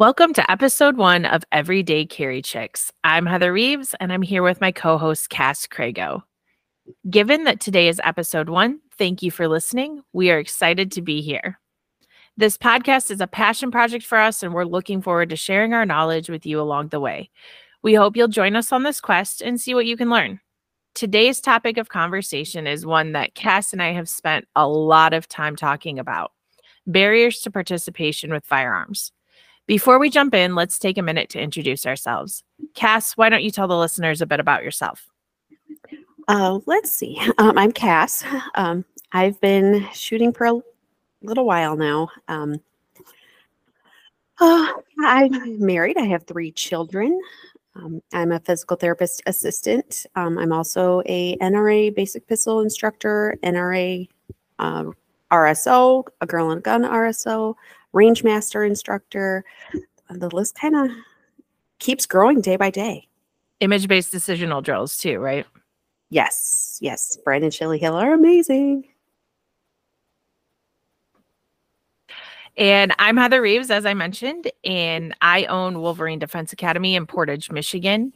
Welcome to episode one of Everyday Carry Chicks. I'm Heather Reeves, and I'm here with my co host, Cass Crago. Given that today is episode one, thank you for listening. We are excited to be here. This podcast is a passion project for us, and we're looking forward to sharing our knowledge with you along the way. We hope you'll join us on this quest and see what you can learn. Today's topic of conversation is one that Cass and I have spent a lot of time talking about barriers to participation with firearms. Before we jump in, let's take a minute to introduce ourselves. Cass, why don't you tell the listeners a bit about yourself? Uh, let's see. Um, I'm Cass. Um, I've been shooting for a little while now. Um, uh, I'm married. I have three children. Um, I'm a physical therapist assistant. Um, I'm also a NRA basic pistol instructor, NRA uh, RSO, a girl and gun RSO, range master instructor. Uh, the list kind of keeps growing day by day. Image based decisional drills, too, right? Yes, yes. Brandon Shilly Hill are amazing. And I'm Heather Reeves, as I mentioned, and I own Wolverine Defense Academy in Portage, Michigan.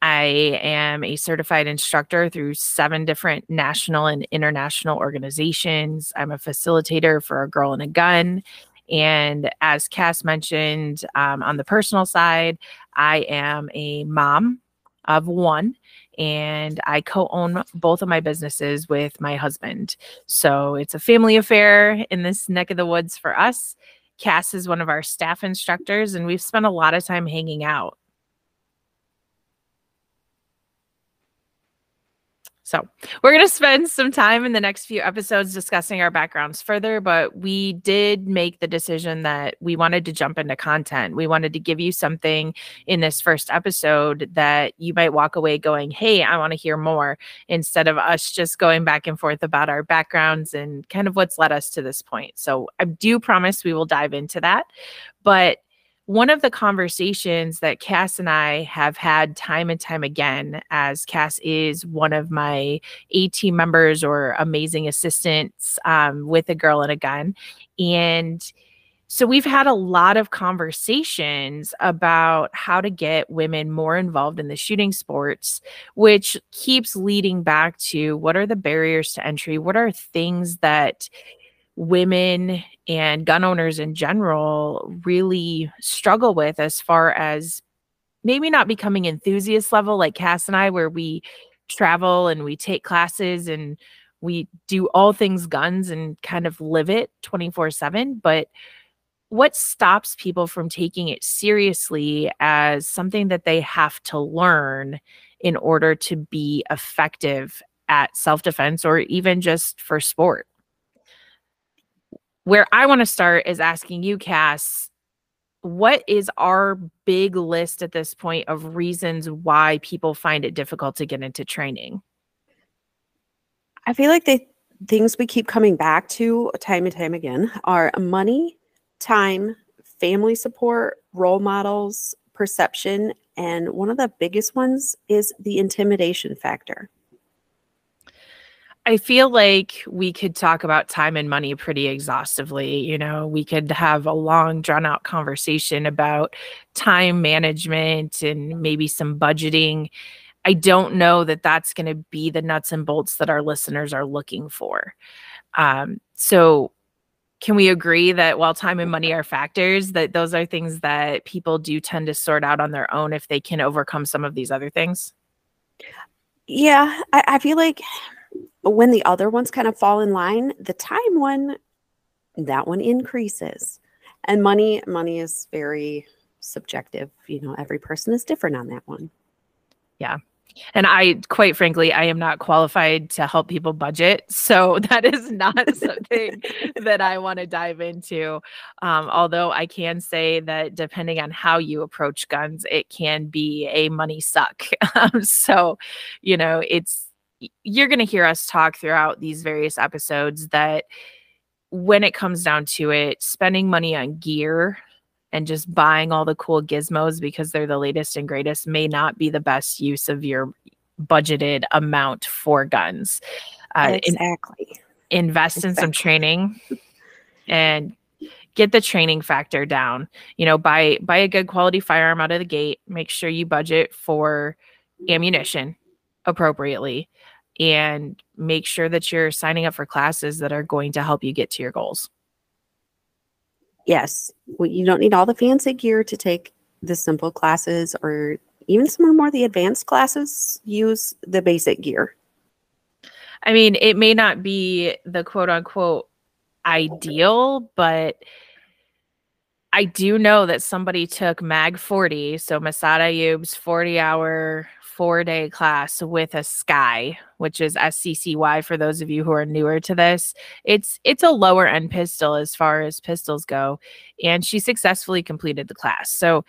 I am a certified instructor through seven different national and international organizations. I'm a facilitator for a girl and a gun. And as Cass mentioned, um, on the personal side, I am a mom of one and I co own both of my businesses with my husband. So it's a family affair in this neck of the woods for us. Cass is one of our staff instructors, and we've spent a lot of time hanging out. So, we're going to spend some time in the next few episodes discussing our backgrounds further, but we did make the decision that we wanted to jump into content. We wanted to give you something in this first episode that you might walk away going, Hey, I want to hear more, instead of us just going back and forth about our backgrounds and kind of what's led us to this point. So, I do promise we will dive into that. But one of the conversations that Cass and I have had time and time again, as Cass is one of my A team members or amazing assistants um, with a girl and a gun. And so we've had a lot of conversations about how to get women more involved in the shooting sports, which keeps leading back to what are the barriers to entry? What are things that women and gun owners in general really struggle with as far as maybe not becoming enthusiast level like Cass and I, where we travel and we take classes and we do all things guns and kind of live it 24 7. But what stops people from taking it seriously as something that they have to learn in order to be effective at self defense or even just for sport? Where I want to start is asking you, Cass, what is our big list at this point of reasons why people find it difficult to get into training? I feel like the things we keep coming back to time and time again are money, time, family support, role models, perception, and one of the biggest ones is the intimidation factor. I feel like we could talk about time and money pretty exhaustively. You know, we could have a long, drawn out conversation about time management and maybe some budgeting. I don't know that that's going to be the nuts and bolts that our listeners are looking for. Um, so, can we agree that while time and money are factors, that those are things that people do tend to sort out on their own if they can overcome some of these other things? Yeah, I, I feel like when the other ones kind of fall in line, the time one, that one increases. And money, money is very subjective. You know, every person is different on that one. Yeah. And I, quite frankly, I am not qualified to help people budget. So that is not something that I want to dive into. Um, although I can say that depending on how you approach guns, it can be a money suck. Um, so, you know, it's, you're going to hear us talk throughout these various episodes that when it comes down to it, spending money on gear and just buying all the cool gizmos because they're the latest and greatest may not be the best use of your budgeted amount for guns. Uh, exactly. In, invest exactly. in some training and get the training factor down. You know, buy buy a good quality firearm out of the gate. Make sure you budget for ammunition appropriately and make sure that you're signing up for classes that are going to help you get to your goals. Yes, well, you don't need all the fancy gear to take the simple classes or even some of more the advanced classes use the basic gear. I mean, it may not be the quote unquote ideal, but I do know that somebody took MAG 40, so Massad Ayoob's 40 hour four day class with a sky which is SCCY for those of you who are newer to this. It's it's a lower end pistol as far as pistols go and she successfully completed the class. So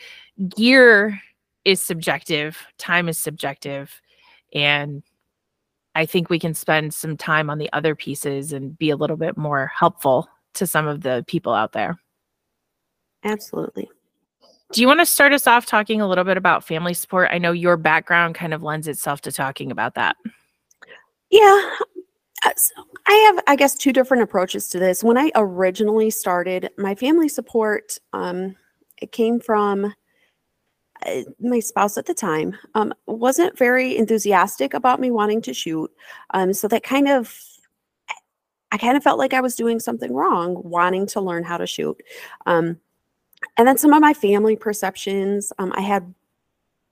gear is subjective time is subjective and i think we can spend some time on the other pieces and be a little bit more helpful to some of the people out there. Absolutely do you want to start us off talking a little bit about family support? I know your background kind of lends itself to talking about that. Yeah. Uh, I have, I guess, two different approaches to this. When I originally started, my family support, um, it came from uh, my spouse at the time, um, wasn't very enthusiastic about me wanting to shoot. Um, so that kind of, I kind of felt like I was doing something wrong, wanting to learn how to shoot. Um, and then some of my family perceptions um, i had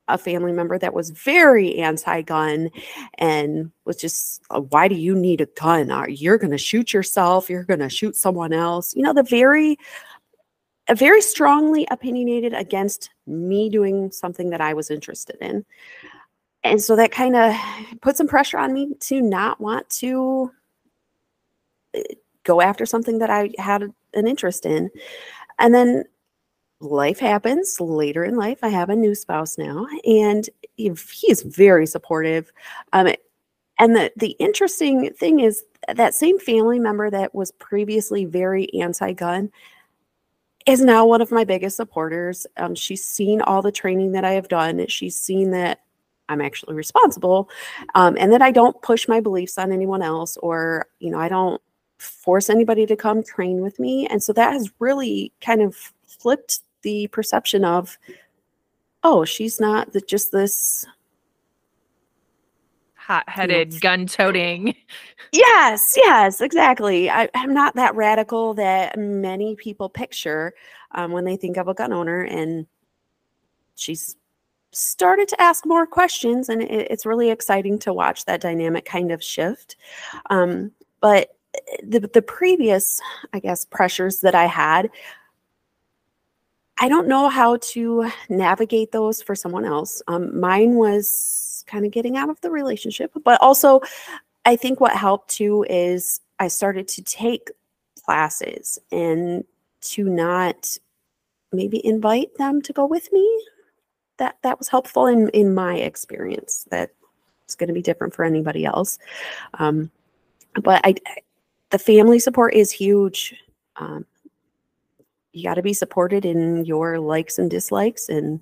a family member that was very anti-gun and was just uh, why do you need a gun? You're going to shoot yourself you're going to shoot someone else. You know the very very strongly opinionated against me doing something that i was interested in. And so that kind of put some pressure on me to not want to uh, go after something that i had an interest in. And then life happens later in life. I have a new spouse now, and he is very supportive. Um, and the the interesting thing is that same family member that was previously very anti-gun is now one of my biggest supporters. Um, she's seen all the training that I have done. She's seen that I'm actually responsible, um, and that I don't push my beliefs on anyone else, or you know, I don't force anybody to come train with me. And so that has really kind of flipped the perception of, oh, she's not the, just this hot-headed gun toting yes yes exactly. I, am not that radical that many people picture um, when they think of a gun owner and she's started to ask more questions and it, it's really exciting to watch that dynamic kind of shift. Um, but the, the previous i guess pressures that i had I don't know how to navigate those for someone else. Um, mine was kind of getting out of the relationship, but also I think what helped too is I started to take classes and to not maybe invite them to go with me. That that was helpful in in my experience. That it's going to be different for anybody else. Um, but I, the family support is huge. Um, you got to be supported in your likes and dislikes and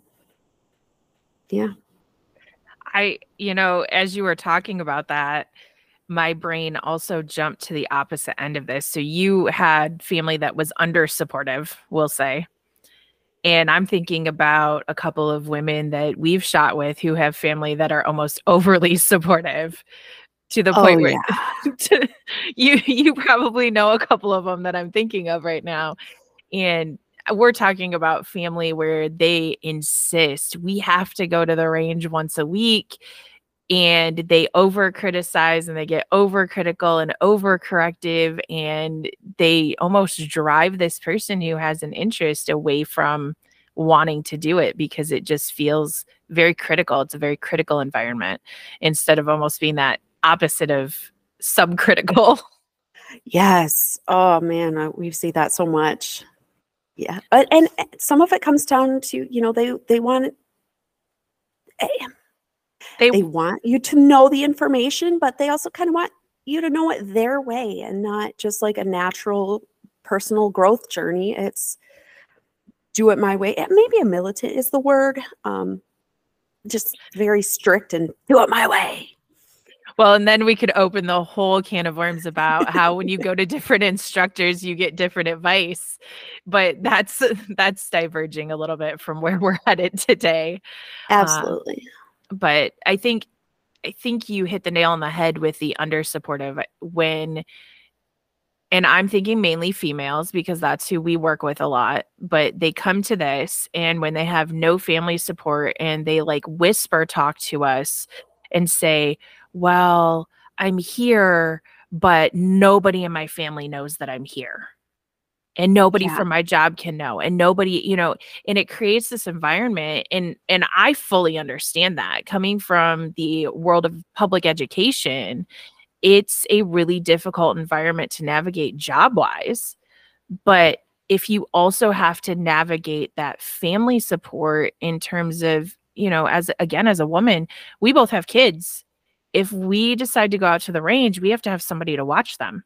yeah. I you know as you were talking about that my brain also jumped to the opposite end of this. So you had family that was under supportive we'll say. And i'm thinking about a couple of women that we've shot with who have family that are almost overly supportive to the oh, point oh, where yeah. to, you you probably know a couple of them that i'm thinking of right now and uh, we're talking about family where they insist we have to go to the range once a week and they over criticize and they get over critical and over corrective and they almost drive this person who has an interest away from wanting to do it because it just feels very critical. It's a very critical environment instead of almost being that opposite of subcritical. Yes. Oh man we see that so much yeah but and some of it comes down to you know they they want eh, they, they want you to know the information but they also kind of want you to know it their way and not just like a natural personal growth journey. It's do it my way maybe a militant is the word um just very strict and do it my way well, and then we could open the whole can of worms about how when you go to different instructors, you get different advice. But that's that's diverging a little bit from where we're headed today. Absolutely. Um, but I think I think you hit the nail on the head with the under supportive when and I'm thinking mainly females because that's who we work with a lot, but they come to this and when they have no family support and they like whisper talk to us and say, "Well, I'm here, but nobody in my family knows that I'm here." and nobody yeah. from my job can know and nobody you know and it creates this environment and and i fully understand that coming from the world of public education it's a really difficult environment to navigate job wise but if you also have to navigate that family support in terms of you know as again as a woman we both have kids if we decide to go out to the range we have to have somebody to watch them.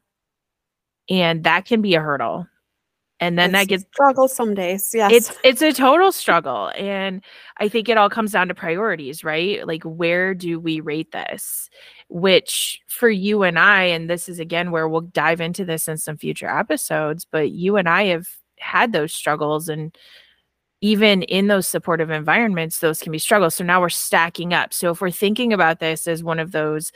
And that can be a hurdle. And then it's that gets struggle some days yes. It's it's a total struggle. And i think it all comes down to priorities right? Like where do we rate this? Which for you and i and this is again where we'll dive into this in some future episodes but you and i have had those struggles and even in those supportive environments those can be struggles so now we're stacking up so if we're thinking about this as one of those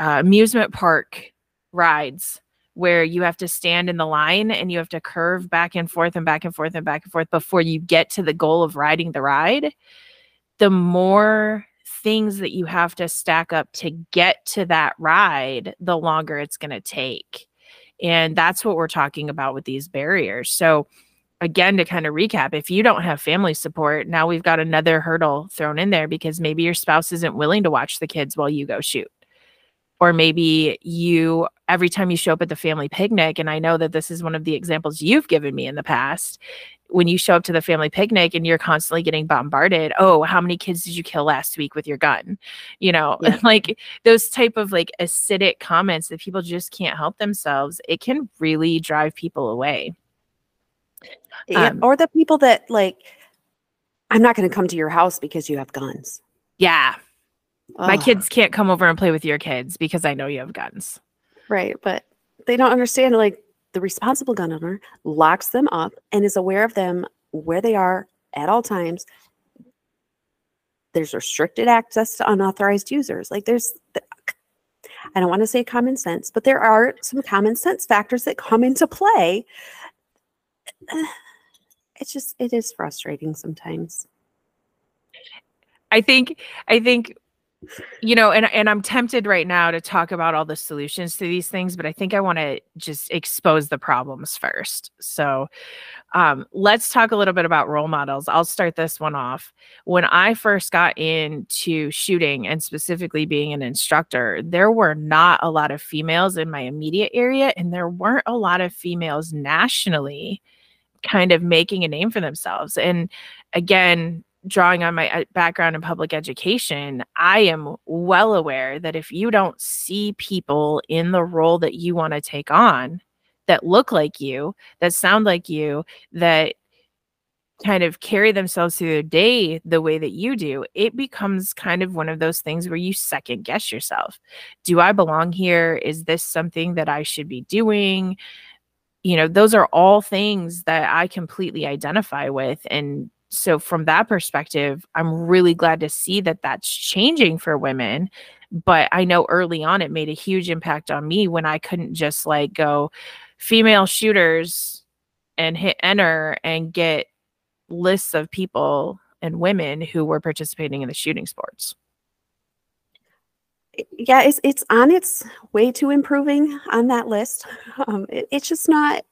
uh, amusement park rides where you have to stand in the line and you have to curve back and forth and back and forth and back and forth before you get to the goal of riding the ride, the more things that you have to stack up to get to that ride, the longer it's going to take. And that's what we're talking about with these barriers. So, again, to kind of recap, if you don't have family support, now we've got another hurdle thrown in there because maybe your spouse isn't willing to watch the kids while you go shoot. Or maybe you every time you show up at the family picnic and i know that this is one of the examples you've given me in the past when you show up to the family picnic and you're constantly getting bombarded oh how many kids did you kill last week with your gun? You know yeah. like those type of like acidic comments that people just can't help themselves it can really drive people away yeah, um, or the people that like i'm not going to come to your house because you have guns yeah my kids can't come over and play with your kids because I know you have guns. Right. But they don't understand like the responsible gun owner locks them up and is aware of them where they are at all times. There's restricted access to unauthorized users. Like there's, I don't want to say common sense, but there are some common sense factors that come into play. It's just, it is frustrating sometimes. I think, I think you know and and i'm tempted right now to talk about all the solutions to these things but i think i want to just expose the problems first. So um, let's talk a little bit about role models. I'll start this one off. When i first got into shooting and specifically being an instructor there were not a lot of females in my immediate area and there weren't a lot of females nationally kind of making a name for themselves and again drawing on my uh, background in public education, I am well aware that if you don't see people in the role that you want to take on that look like you, that sound like you, that kind of carry themselves through their day the way that you do, it becomes kind of one of those things where you second guess yourself. Do I belong here? Is this something that I should be doing? You know, those are all things that I completely identify with. And so from that perspective i'm really glad to see that that's changing for women but i know early on it made a huge impact on me when i couldn't just like go female shooters and hit enter and get lists of people and women who were participating in the shooting sports yeah it's it's on its way to improving on that list um, it, it's just not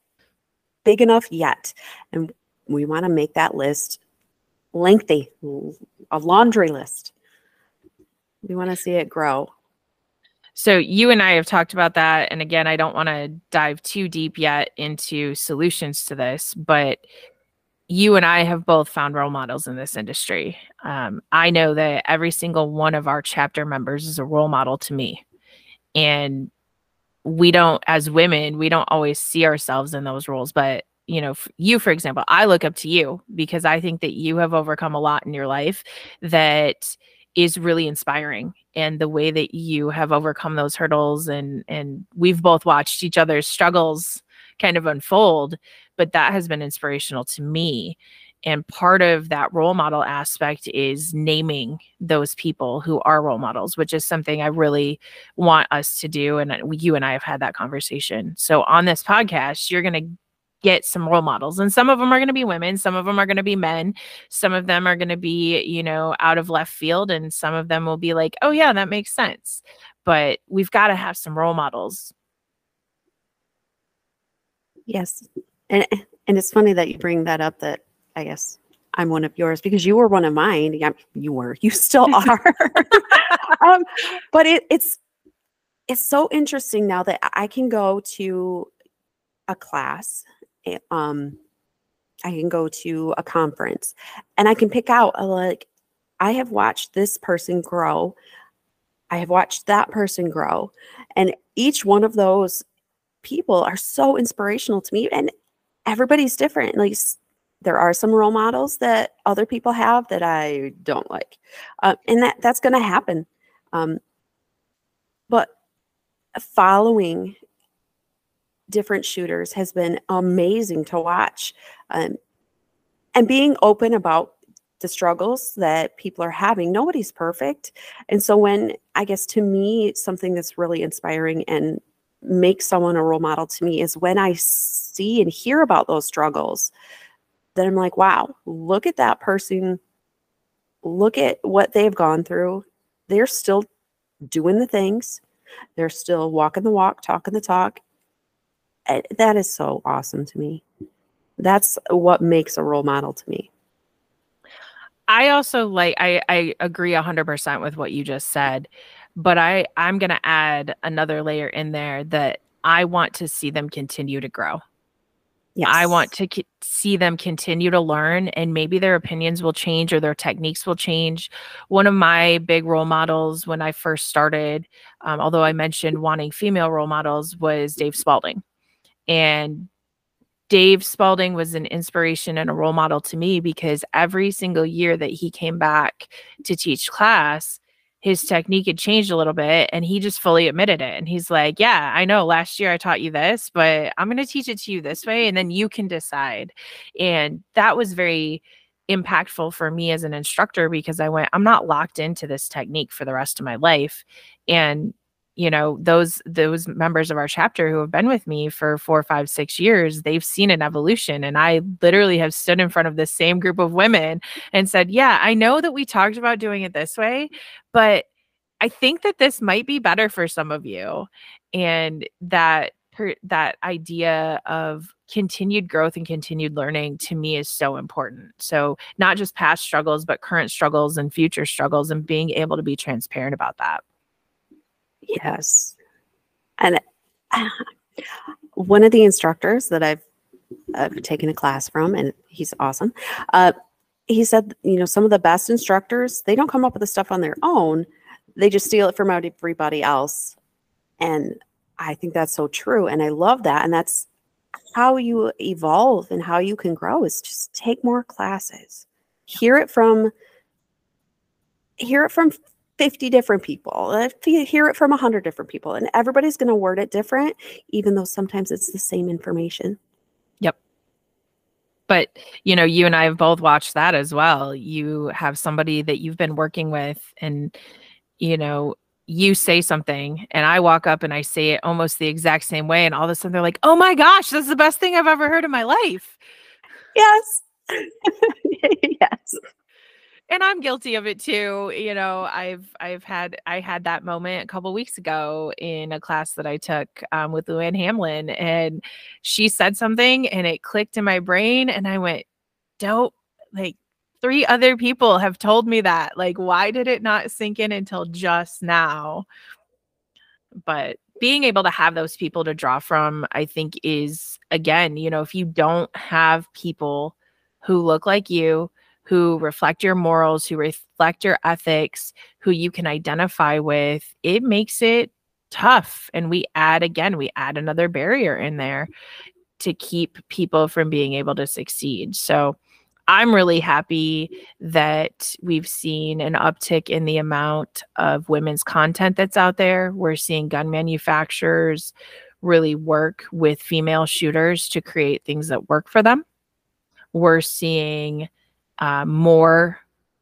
big enough yet and we want to make that list lengthy, a laundry list. We want to see it grow. So you and I have talked about that. And again, I don't want to dive too deep yet into solutions to this, but you and I have both found role models in this industry. Um, I know that every single one of our chapter members is a role model to me. And we don't, as women, we don't always see ourselves in those roles, but you know, you, for example, I look up to you because I think that you have overcome a lot in your life that is really inspiring. and the way that you have overcome those hurdles and and we've both watched each other's struggles kind of unfold but that has been inspirational to me. And part of that role model aspect is naming those people who are role models, which is something I really want us to do. And you and I have had that conversation. So on this podcast, you're going to get some role models and some of them are going to be women some of them are going to be men. Some of them are going to be you know out of left field and some of them will be like oh yeah that makes sense. But we've got to have some role models. Yes and and it's funny that you bring that up that I guess I'm one of yours because you were one of mine. Yeah, you were, you still are. um, but it, it's it's so interesting now that I can go to a class, eh, um, I can go to a conference, and I can pick out a, like I have watched this person grow. I have watched that person grow, and each one of those people are so inspirational to me. And everybody's different. Like there are some role models that other people have that I don't like, uh, and that that's going to happen. Um, but following different shooters has been amazing to watch, um, and being open about the struggles that people are having. Nobody's perfect, and so when I guess to me something that's really inspiring and makes someone a role model to me is when I see and hear about those struggles that I'm like, wow, look at that person. Look at what they've gone through. They're still doing the things, they're still walking the walk, talking the talk. Eh, that is so awesome to me. That's what makes a role model to me. I also like I I agree 100% with what you just said, but I I'm going to add another layer in there that I want to see them continue to grow. Yes. I want to c- see them continue to learn and maybe their opinions will change or their techniques will change. One of my big role models when I first started, um, although I mentioned wanting female role models, was Dave Spaulding. And Dave Spaulding was an inspiration and a role model to me because every single year that he came back to teach class, his technique had changed a little bit and he just fully admitted it. And he's like yeah i know last year i taught you this but i'm going to teach it to you this way and then you can decide. And that was very impactful for me as an instructor because i went i'm not locked into this technique for the rest of my life. And you know those those members of our chapter who have been with me for four five six years they've seen an evolution and i literally have stood in front of the same group of women and said yeah i know that we talked about doing it this way but i think that this might be better for some of you. And that per, that idea of continued growth and continued learning to me is so important. So not just past struggles but current struggles and future struggles and being able to be transparent about that Yes. And uh, one of the instructors that I've, taken a class from, and he's awesome, uh, he said, you know, some of the best instructors, they don't come up with the stuff on their own. They just steal it from everybody else. And I think that's so true. And I love that. And that's how you evolve and how you can grow is just take more classes. Hear it from hear it from 50 different people. If you hear it from 100 different people, and everybody's going to word it different, even though sometimes it's the same information. Yep. But, you know, you and I have both watched that as well. You have somebody that you've been working with, and, you know, you say something, and I walk up and I say it almost the exact same way. And all of a sudden they're like, oh my gosh, that's the best thing I've ever heard in my life. Yes. yes and I'm guilty of it too. You know, I've I've had I had that moment a couple weeks ago in a class that I took um, with Luann Hamlin, and she said something, and it clicked in my brain, and I went, "Don't like." Three other people have told me that. Like, why did it not sink in until just now? But being able to have those people to draw from, I think, is again, you know, if you don't have people who look like you, who reflect your morals, who reflect your ethics, who you can identify with, it makes it tough. And we add again, we add another barrier in there to keep people from being able to succeed. So I'm really happy that we've seen an uptick in the amount of women's content that's out there. We're seeing gun manufacturers really work with female shooters to create things that work for them. We're seeing uh, more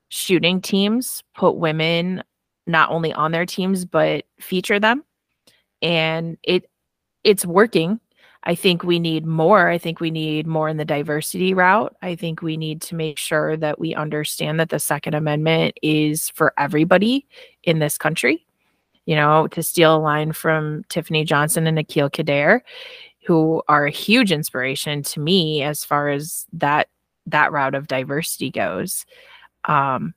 shooting teams put women not only on their teams but feature them. And it it's working. I think we need more. I think we need more in the diversity route. I think we need to make sure that we understand that the second amendment is for everybody in this country. You know to steal a line from tiffany johnson and Aqil Qadir who are a huge inspiration to me as far as that that route of diversity goes um,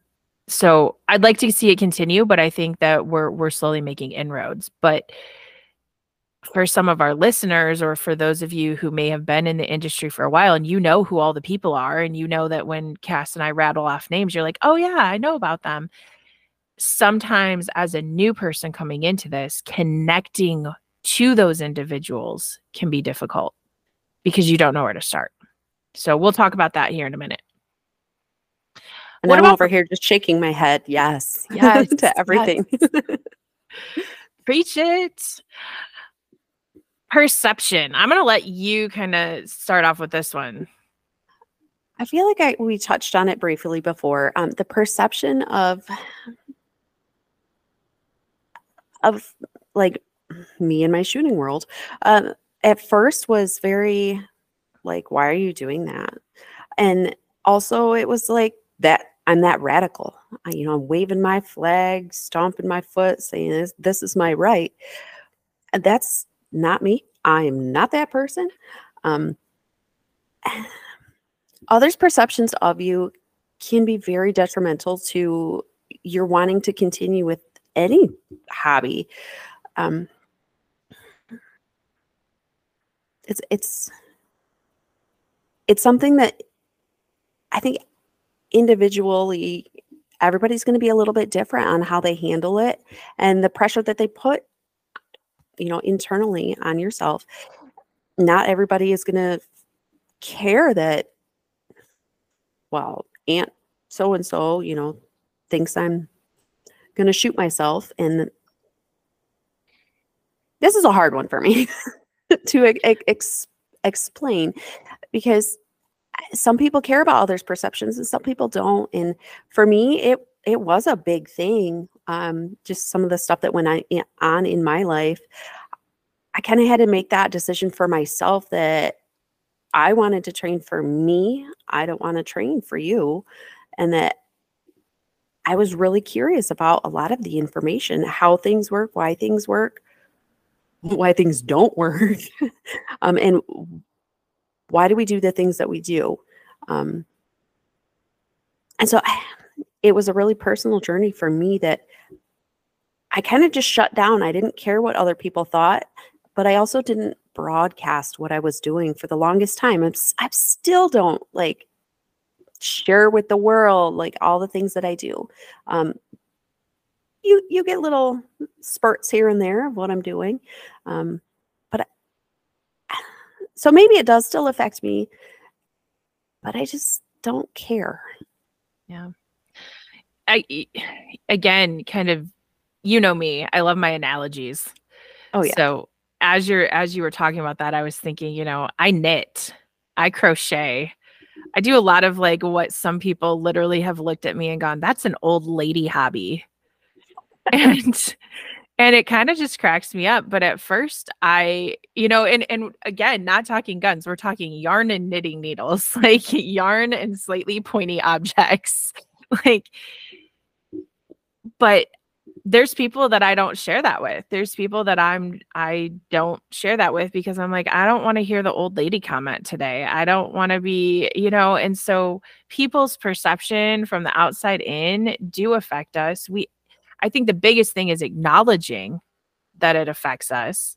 so I'd like to see it continue, but I think that we're we're slowly making inroads. But for some of our listeners or for those of you who may have been in the industry for a while and you know who all the people are and you know that when Cass and I rattle off names you're like, "Oh yeah, I know about them." Sometimes as a new person coming into this, connecting to those individuals can be difficult because you don't know where to start. So we'll talk about that here in a minute. And what I'm over here just shaking my head. Yes. Yes. to everything. Yes. Preach it. Perception. I'm going to let you kind of start off with this one. I feel like I we touched on it briefly before. Um, the perception of of like me and my shooting world uh, at first was very like, why are you doing that? And also, it was like that I'm that radical. I, you know, I'm waving my flag, stomping my foot, saying this, this is my right. That's not me. I am not that person. Um, others' perceptions of you can be very detrimental to your wanting to continue with any hobby. Um, it's it's it's something that I think individually everybody's going to be a little bit different on how they handle it and the pressure that they put you know internally on yourself. Not everybody is going to care that well aunt so and so you know thinks i'm going to shoot myself and this is a hard one for me to ex- explain because some people care about others' perceptions and some people don't. And for me, it it was a big thing. Um, just some of the stuff that went on in my life. I kind of had to make that decision for myself that I wanted to train for me. I don't want to train for you. And that I was really curious about a lot of the information, how things work, why things work, why things don't work, um, and why do we do the things that we do? Um, and so I, it was a really personal journey for me that I kind of just shut down. I didn't care what other people thought, but I also didn't broadcast what I was doing for the longest time. I'm, I still don't like share with the world like all the things that I do. Um, you you get little spurts here and there of what I'm doing, um, so maybe it does still affect me, but I just don't care. Yeah. I again kind of you know me. I love my analogies. Oh yeah. So as you're as you were talking about that, I was thinking, you know, I knit, I crochet. I do a lot of like what some people literally have looked at me and gone, that's an old lady hobby. and and it kind of just cracks me up but at first i you know and and again not talking guns we're talking yarn and knitting needles like yarn and slightly pointy objects like but there's people that I don't share that with. There's people that I'm I don't share that with because I'm like I don't want to hear the old lady comment today. I don't want to be, you know, and so people's perception from the outside in do affect us. We I think the biggest thing is acknowledging that it affects us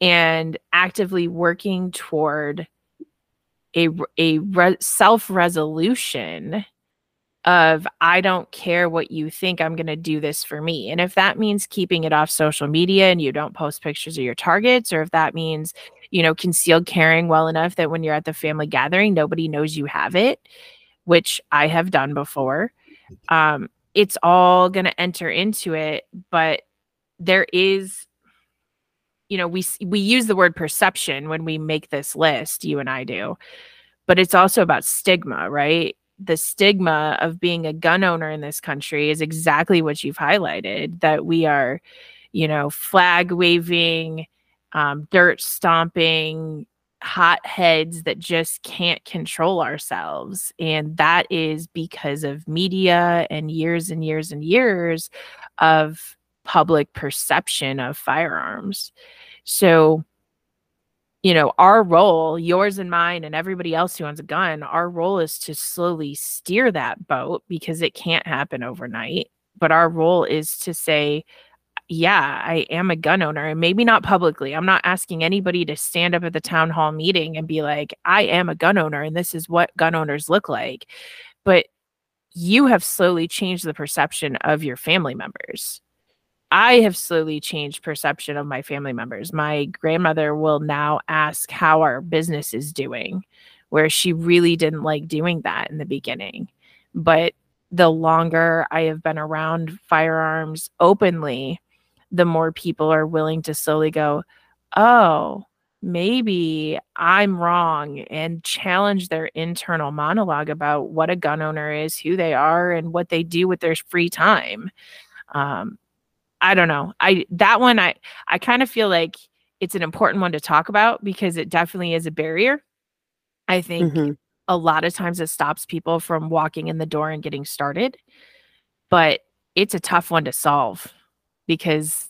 and actively working toward a, a re- self resolution of I don't care what you think, I'm going to do this for me. And if that means keeping it off social media and you don't post pictures of your targets, or if that means, you know, concealed carrying well enough that when you're at the family gathering, nobody knows you have it, which I have done before. Um, it's all going to enter into it, but there is you know we we use the word perception when we make this list you and I do but it's also about stigma right? The stigma of being a gun owner in this country is exactly what you've highlighted that we are you know flag waving um, dirt stomping hot heads that just can't control ourselves. And that is because of media and years and years and years of public perception of firearms. So, you know, our role, yours and mine, and everybody else who owns a gun, our role is to slowly steer that boat because it can't happen overnight. But our role is to say, yeah, I am a gun owner and maybe not publicly. I'm not asking anybody to stand up at the town hall meeting and be like, I am a gun owner and this is what gun owners look like. But you have slowly changed the perception of your family members. I have slowly changed perception of my family members. My grandmother will now ask how our business is doing, where she really didn't like doing that in the beginning. But the longer I have been around firearms openly, the more people are willing to slowly go, oh, maybe I'm wrong and challenge their internal monologue about what a gun owner is, who they are, and what they do with their free time. Um, I don't know. I that one I I kind of feel like it's an important one to talk about because it definitely is a barrier. I think mm-hmm. a lot of times it stops people from walking in the door and getting started, but it's a tough one to solve because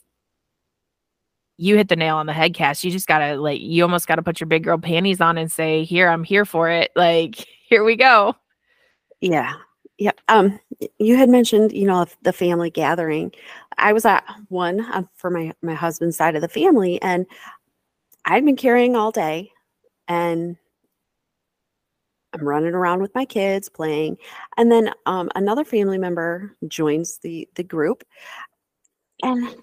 you hit the nail on the head Cass. You just gotta like you almost gotta put your big girl panties on and say here i'm here for it. Like here we go. Yeah. Yeah. Um you had mentioned you know the family gathering. I was at one uh, for my my husband's side of the family and i'd been carrying all day and I'm running around with my kids playing, and then um, another family member joins the the group, and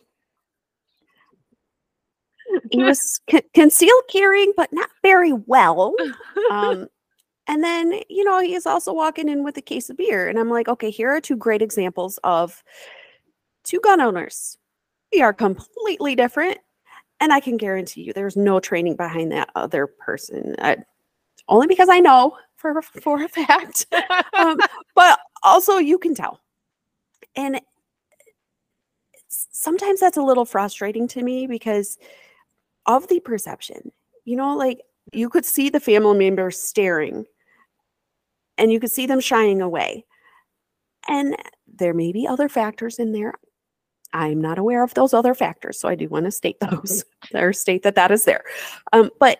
he was c- concealed carrying, but not very well. Um, and then, you know, he is also walking in with a case of beer. And I'm like, okay, here are two great examples of two gun owners. We are completely different. And I can guarantee you there's no training behind that other person. I, only because I know for, for a fact. um, but also, you can tell. And sometimes that's a little frustrating to me because of the perception. You know, like you could see the family members staring and you could see them shying away. And there may be other factors in there. I'm not aware of those other factors, so I do want to state those or state that that is there. Um, but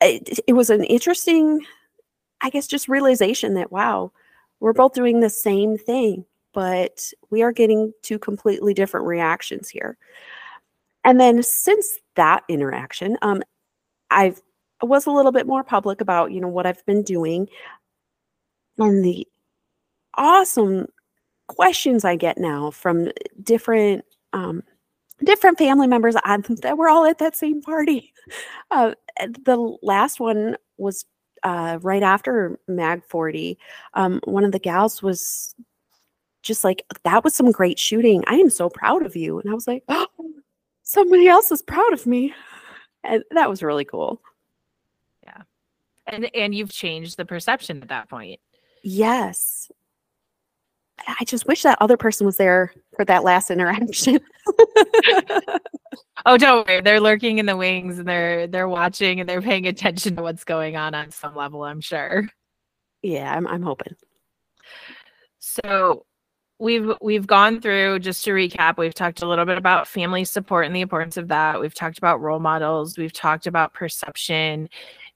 it, it was an interesting, I guess, just realization that wow, we're both doing the same thing but we are getting two completely different reactions here. And then since that interaction, um, I've I was a little bit more public about you know what I've been doing, and the awesome questions I get now from different um, different family members that were all at that same party. Uh, the last one was uh, right after Mag 40. Um, one of the gals was just like, that was some great shooting. I am so proud of you. And I was like, oh, somebody else is proud of me. And that was really cool. Yeah. And and you've changed the perception at that point. Yes. I just wish that other person was there for that last interaction. oh, don't worry. They're lurking in the wings and they're they're watching and they're paying attention to what's going on on some level, I'm sure. Yeah, I'm I'm hoping. So we've we've gone through just to recap we've talked a little bit about family support and the importance of that. We've talked about role models. We've talked about perception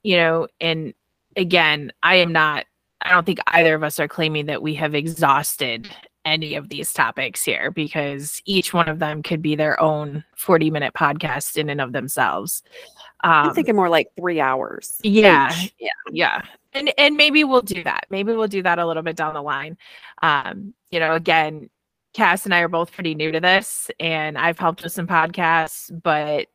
you know and again i am not i don't think either of us are claiming that we have exhausted any of these topics here because each one of them could be their own 40 minute podcast in and of themselves. Um, i'm thinking more like three hours yeah each. yeah yeah. And and maybe we'll do that. Maybe we'll do that a little bit down the line. Um you know again cass and i are both pretty new to this and i've helped with some podcasts but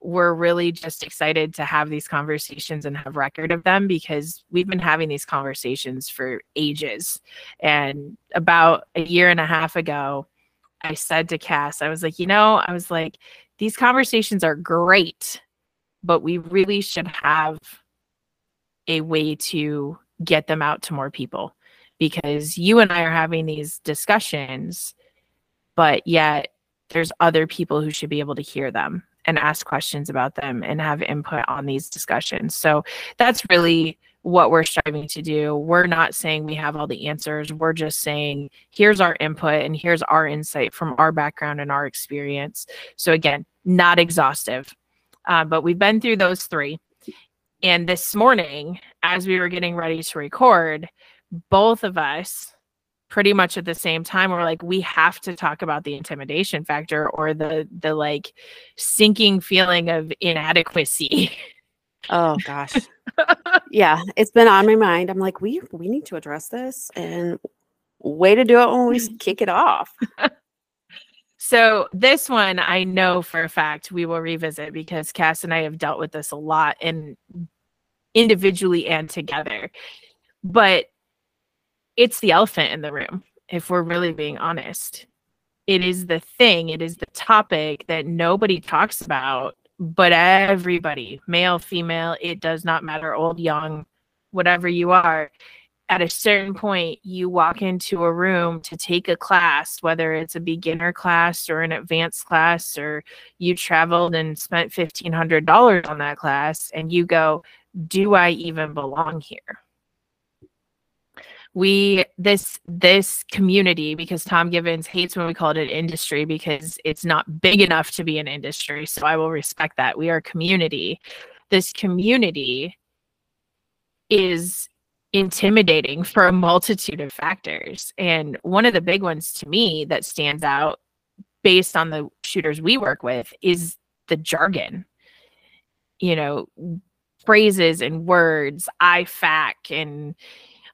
we're really just excited to have these conversations and have record of them because we've been having these conversations for ages. And about a year and a half ago, I said to Cass, I was like, you know, I was like, these conversations are great, but we really should have a way to get them out to more people because you and I are having these discussions, but yet there's other people who should be able to hear them and ask questions about them and have input on these discussions. So that's really what we're striving to do. We're not saying we have all the answers. We're just saying here's our input and here's our insight from our background and our experience. So again, not exhaustive, uh, but we've been through those three. And this morning, as we were getting ready to record, both of us pretty much at the same time we're like we have to talk about the intimidation factor or the the like sinking feeling of inadequacy. Oh gosh. Yeah it's been on my mind. I'm like we we need to address this and way to do it when we kick it off. So this one i know for a fact we will revisit because cass and i have dealt with this a lot and individually and together. But it's the elephant in the room, if we're really being honest. It is the thing, it is the topic that nobody talks about, but everybody, male, female, it does not matter, old, young, whatever you are. At a certain point, you walk into a room to take a class, whether it's a beginner class or an advanced class, or you traveled and spent $1,500 on that class, and you go, Do I even belong here? We this this community because Tom Givens hates when we call it an industry because it's not big enough to be an industry. So I will respect that. We are a community. This community is intimidating for a multitude of factors. And one of the big ones to me that stands out based on the shooters we work with is the jargon. You know, phrases and words, IFAK and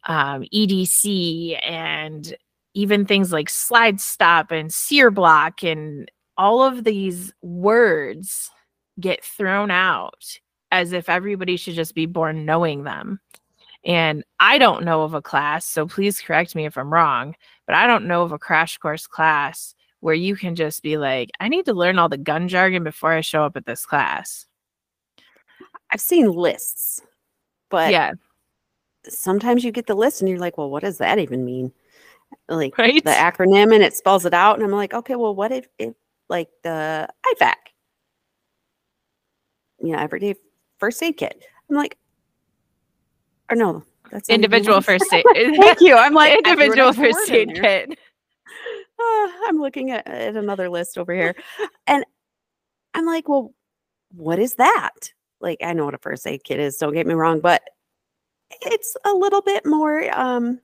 um, EDC and even things like slide stop and sear block and all of these words get thrown out as if everybody should just be born knowing them. And I don't know of a class, so please correct me if I'm wrong, but I don't know of a crash course class where you can just be like, I need to learn all the gun jargon before I show up at this class. I've seen lists, but yeah, sometimes you get the list and you're like, well, what does that even mean? Like right? the acronym and it spells it out. And I'm like, okay, well, what if, if like the IFAK? You know, everyday first aid kit. I'm like, or no, that's individual first aid. Thank you. I'm like individual first aid kit. Uh, I'm looking at, at another list over here. and I'm like, well, what is that? Like, I know what a first aid kit is, don't get me wrong, but it's a little bit more um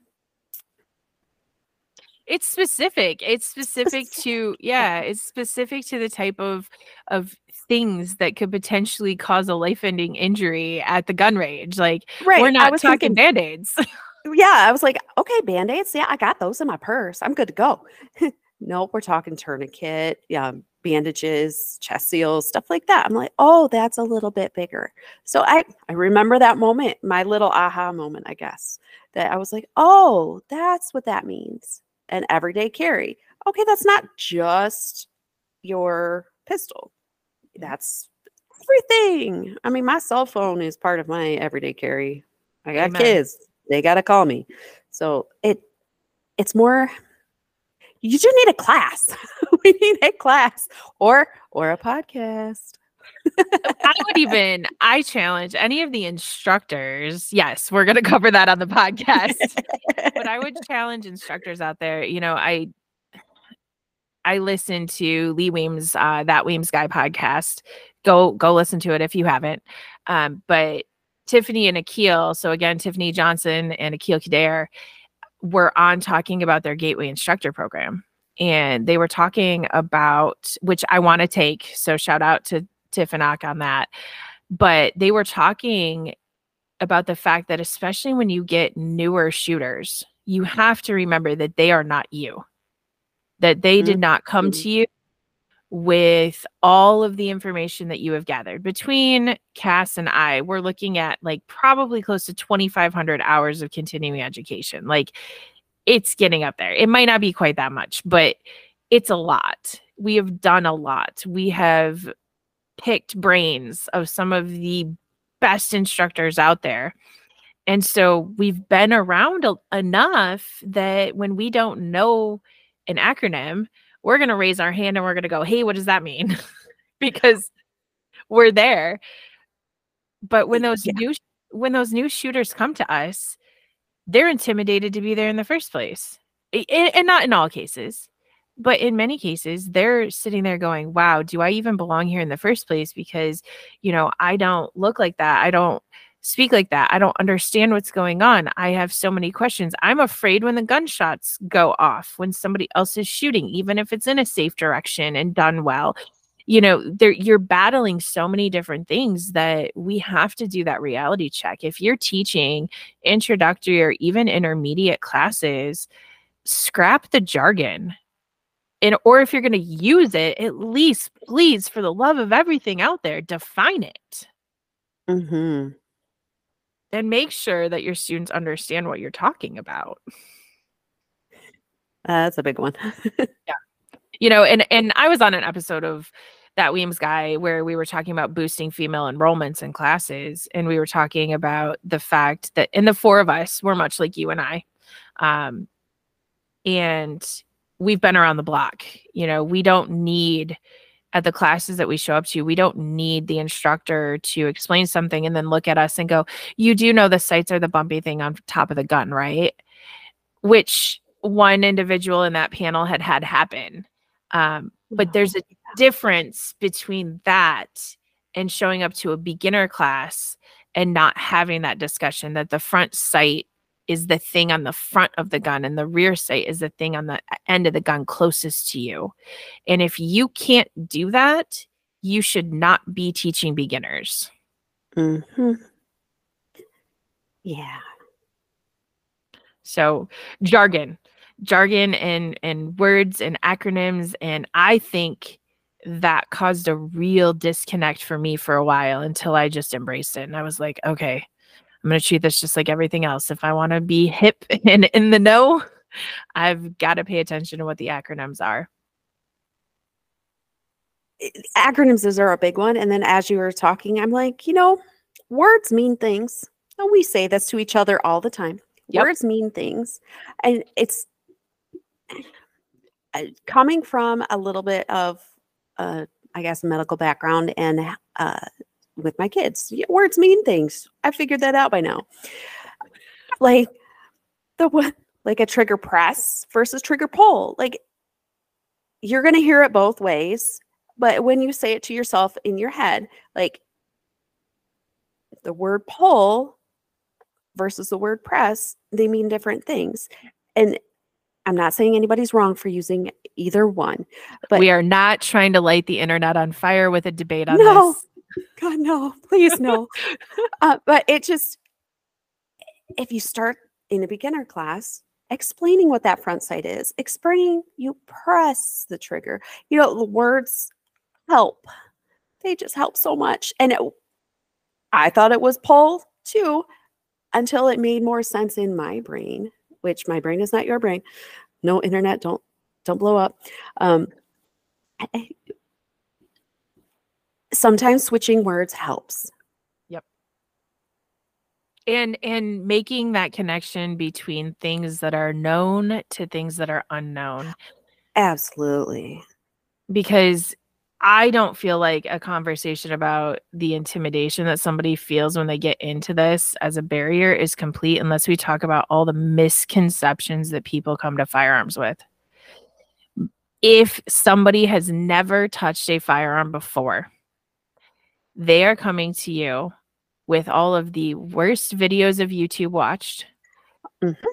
it's specific it's specific to yeah it's specific to the type of of things that could potentially cause a life-ending injury at the gun range like right. we're not talking thinking, band-aids yeah i was like okay band-aids yeah i got those in my purse i'm good to go nope we're talking tourniquet yeah bandages, chest seals, stuff like that. I'm like, oh, that's a little bit bigger. So I, I remember that moment, my little aha moment, I guess, that I was like, oh, that's what that means. An everyday carry. Okay, that's not just your pistol. That's everything. I mean, my cell phone is part of my everyday carry. I got Amen. kids. They got to call me. So it it's more you just need a class. we need a class or or a podcast. I would even I challenge any of the instructors. Yes, we're going to cover that on the podcast. but I would challenge instructors out there, you know, I I listen to Lee Weems uh, that Weems guy podcast. Go go listen to it if you haven't. Um, but Tiffany and Aqil, so again Tiffany Johnson and Aqil Qadir, were on talking about their Gateway Instructor program. And they were talking about, which I want to take. So shout out to Tiffanak on that. But they were talking about the fact that, especially when you get newer shooters, you have to remember that they are not you, that they mm-hmm. did not come to you with all of the information that you have gathered between Cass and I, we're looking at like probably close to 2,500 hours of continuing education. Like it's getting up there. It might not be quite that much, but it's a lot. We have done a lot. We have picked brains of some of the best instructors out there. And so we've been around a- enough that when we don't know an acronym, we're going to raise our hand and we're going to go, hey, what does that mean? because we're there. But when those yeah. new when those new shooters come to us, they're intimidated to be there in the first place. and not in all cases, but in many cases, they're sitting there going, wow, do I even belong here in the first place? Because, you know, I don't look like that. I don't speak like that. I don't understand what's going on. I have so many questions. I'm afraid when the gunshots go off, when somebody else is shooting, even if it's in a safe direction and done well. You know, there you're battling so many different things that we have to do that reality check. If you're teaching introductory or even intermediate classes, scrap the jargon. And or if you're going to use it, at least please for the love of everything out there, define it. Mhm and make sure that your students understand what you're talking about. Uh, that's a big one. yeah. You know, and and I was on an episode of that Weems guy where we were talking about boosting female enrollments in classes and we were talking about the fact that in the four of us we're much like you and I. Um and we've been around the block. You know, we don't need at the classes that we show up to, we don't need the instructor to explain something and then look at us and go, You do know the sights are the bumpy thing on top of the gun, right? Which one individual in that panel had had happen. Um, but there's a difference between that and showing up to a beginner class and not having that discussion that the front sight is the thing on the front of the gun and the rear sight is the thing on the end of the gun closest to you. And if you can't do that, you should not be teaching beginners. Mm-hmm. Yeah. So jargon, jargon and and words and acronyms and I think that caused a real disconnect for me for a while until I just embraced it and I was like, okay, I'm going to treat this just like everything else. If I want to be hip and in the know, I've got to pay attention to what the acronyms are. Acronyms are a big one. And then as you were talking, I'm like, you know, words mean things. And we say this to each other all the time. Yep. Words mean things. And it's uh, coming from a little bit of, uh, I guess, medical background and uh, with my kids. Words mean things. I figured that out by now. Like the one, like a trigger press versus trigger pull. Like you're going to hear it both ways, but when you say it to yourself in your head, like the word pull versus the word press, they mean different things. And I'm not saying anybody's wrong for using either one, but we are not trying to light the internet on fire with a debate on no, this. God, no, please, no. uh, but it just, if you start in a beginner class, explaining what that front sight is, explaining you press the trigger, you know, the words help. They just help so much. And it, I thought it was pull too until it made more sense in my brain, which my brain is not your brain. No internet, don't don't blow up. Um, sometimes switching words helps. Yep. And and making that connection between things that are known to things that are unknown. Absolutely. Because I don't feel like a conversation about the intimidation that somebody feels when they get into this as a barrier is complete unless we talk about all the misconceptions that people come to firearms with. If somebody has never touched a firearm before, they are coming to you with all of the worst videos of YouTube watched. Mm-hmm.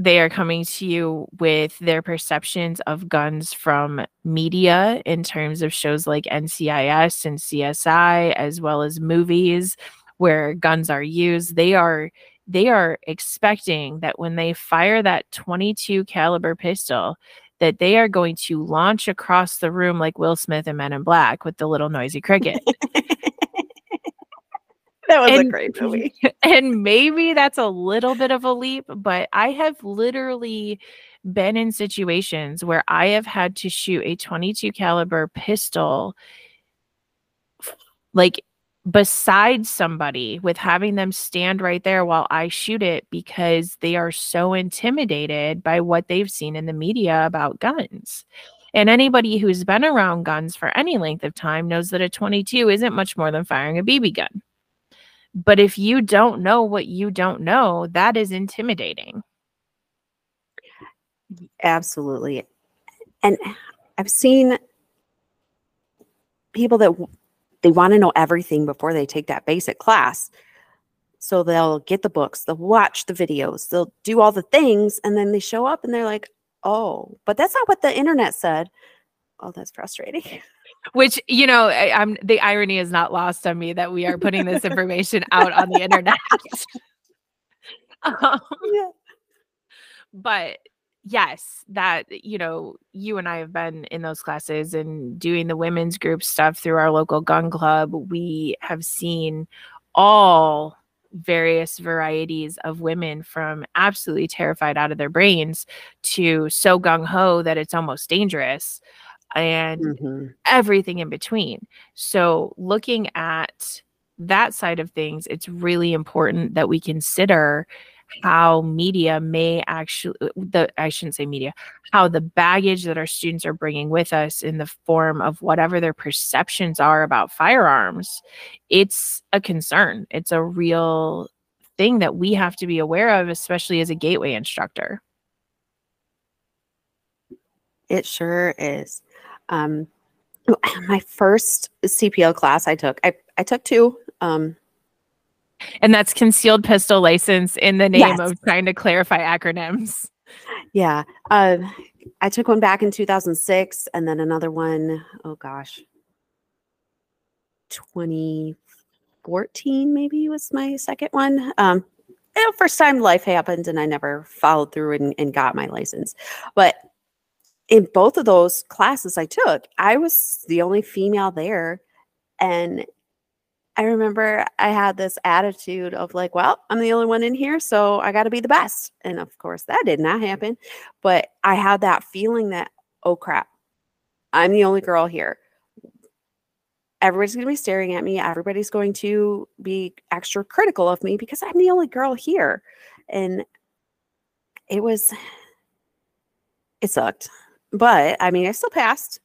They are coming to you with their perceptions of guns from media in terms of shows like NCIS and CSI, as well as movies where guns are used. They are they are expecting that when they fire that 22 caliber pistol that they are going to launch across the room like Will Smith and Men in Black with the little noisy cricket. that was and, a great movie. And maybe that's a little bit of a leap, but I have literally been in situations where I have had to shoot a 22 caliber pistol like beside somebody with having them stand right there while I shoot it because they are so intimidated by what they've seen in the media about guns. And anybody who's been around guns for any length of time knows that a 22 isn't much more than firing a BB gun. But if you don't know what you don't know, that is intimidating. Absolutely. And I've seen people that they want to know everything before they take that basic class. So they'll get the books, they'll watch the videos, they'll do all the things, and then they show up and they're like, oh, but that's not what the internet said. Oh, that's frustrating. Which, you know, I, am the irony is not lost on me that we are putting this information out on the internet. um, yeah. But yes, that, you know, you and I have been in those classes and doing the women's group stuff through our local gun club. We have seen all various varieties of women from absolutely terrified out of their brains to so gung ho that it's almost dangerous and mm-hmm. everything in between. So, looking at that side of things, it's really important that we consider how media may actually uh, the I shouldn't say media how the baggage that our students are bringing with us in the form of whatever their perceptions are about firearms it's a concern it's a real thing that we have to be aware of especially as a gateway instructor it sure is um my first CPL class I took I I took two um and that's concealed pistol license in the name yes. of trying to clarify acronyms. Yeah. Uh, I took one back in 2006 and then another one, oh gosh, 2014 maybe was my second one. Um, you know, first time life happened and I never followed through and, and got my license. But in both of those classes I took, I was the only female there. And I remember I had this attitude of like, well, I'm the only one in here, so I got to be the best. And of course, that did not mm. happen. But I had that feeling that, oh crap, I'm the only girl here. Everybody's going to be staring at me. Everybody's going to be extra critical of me because I'm the only girl here. And it was, it sucked. But I mean, I still passed.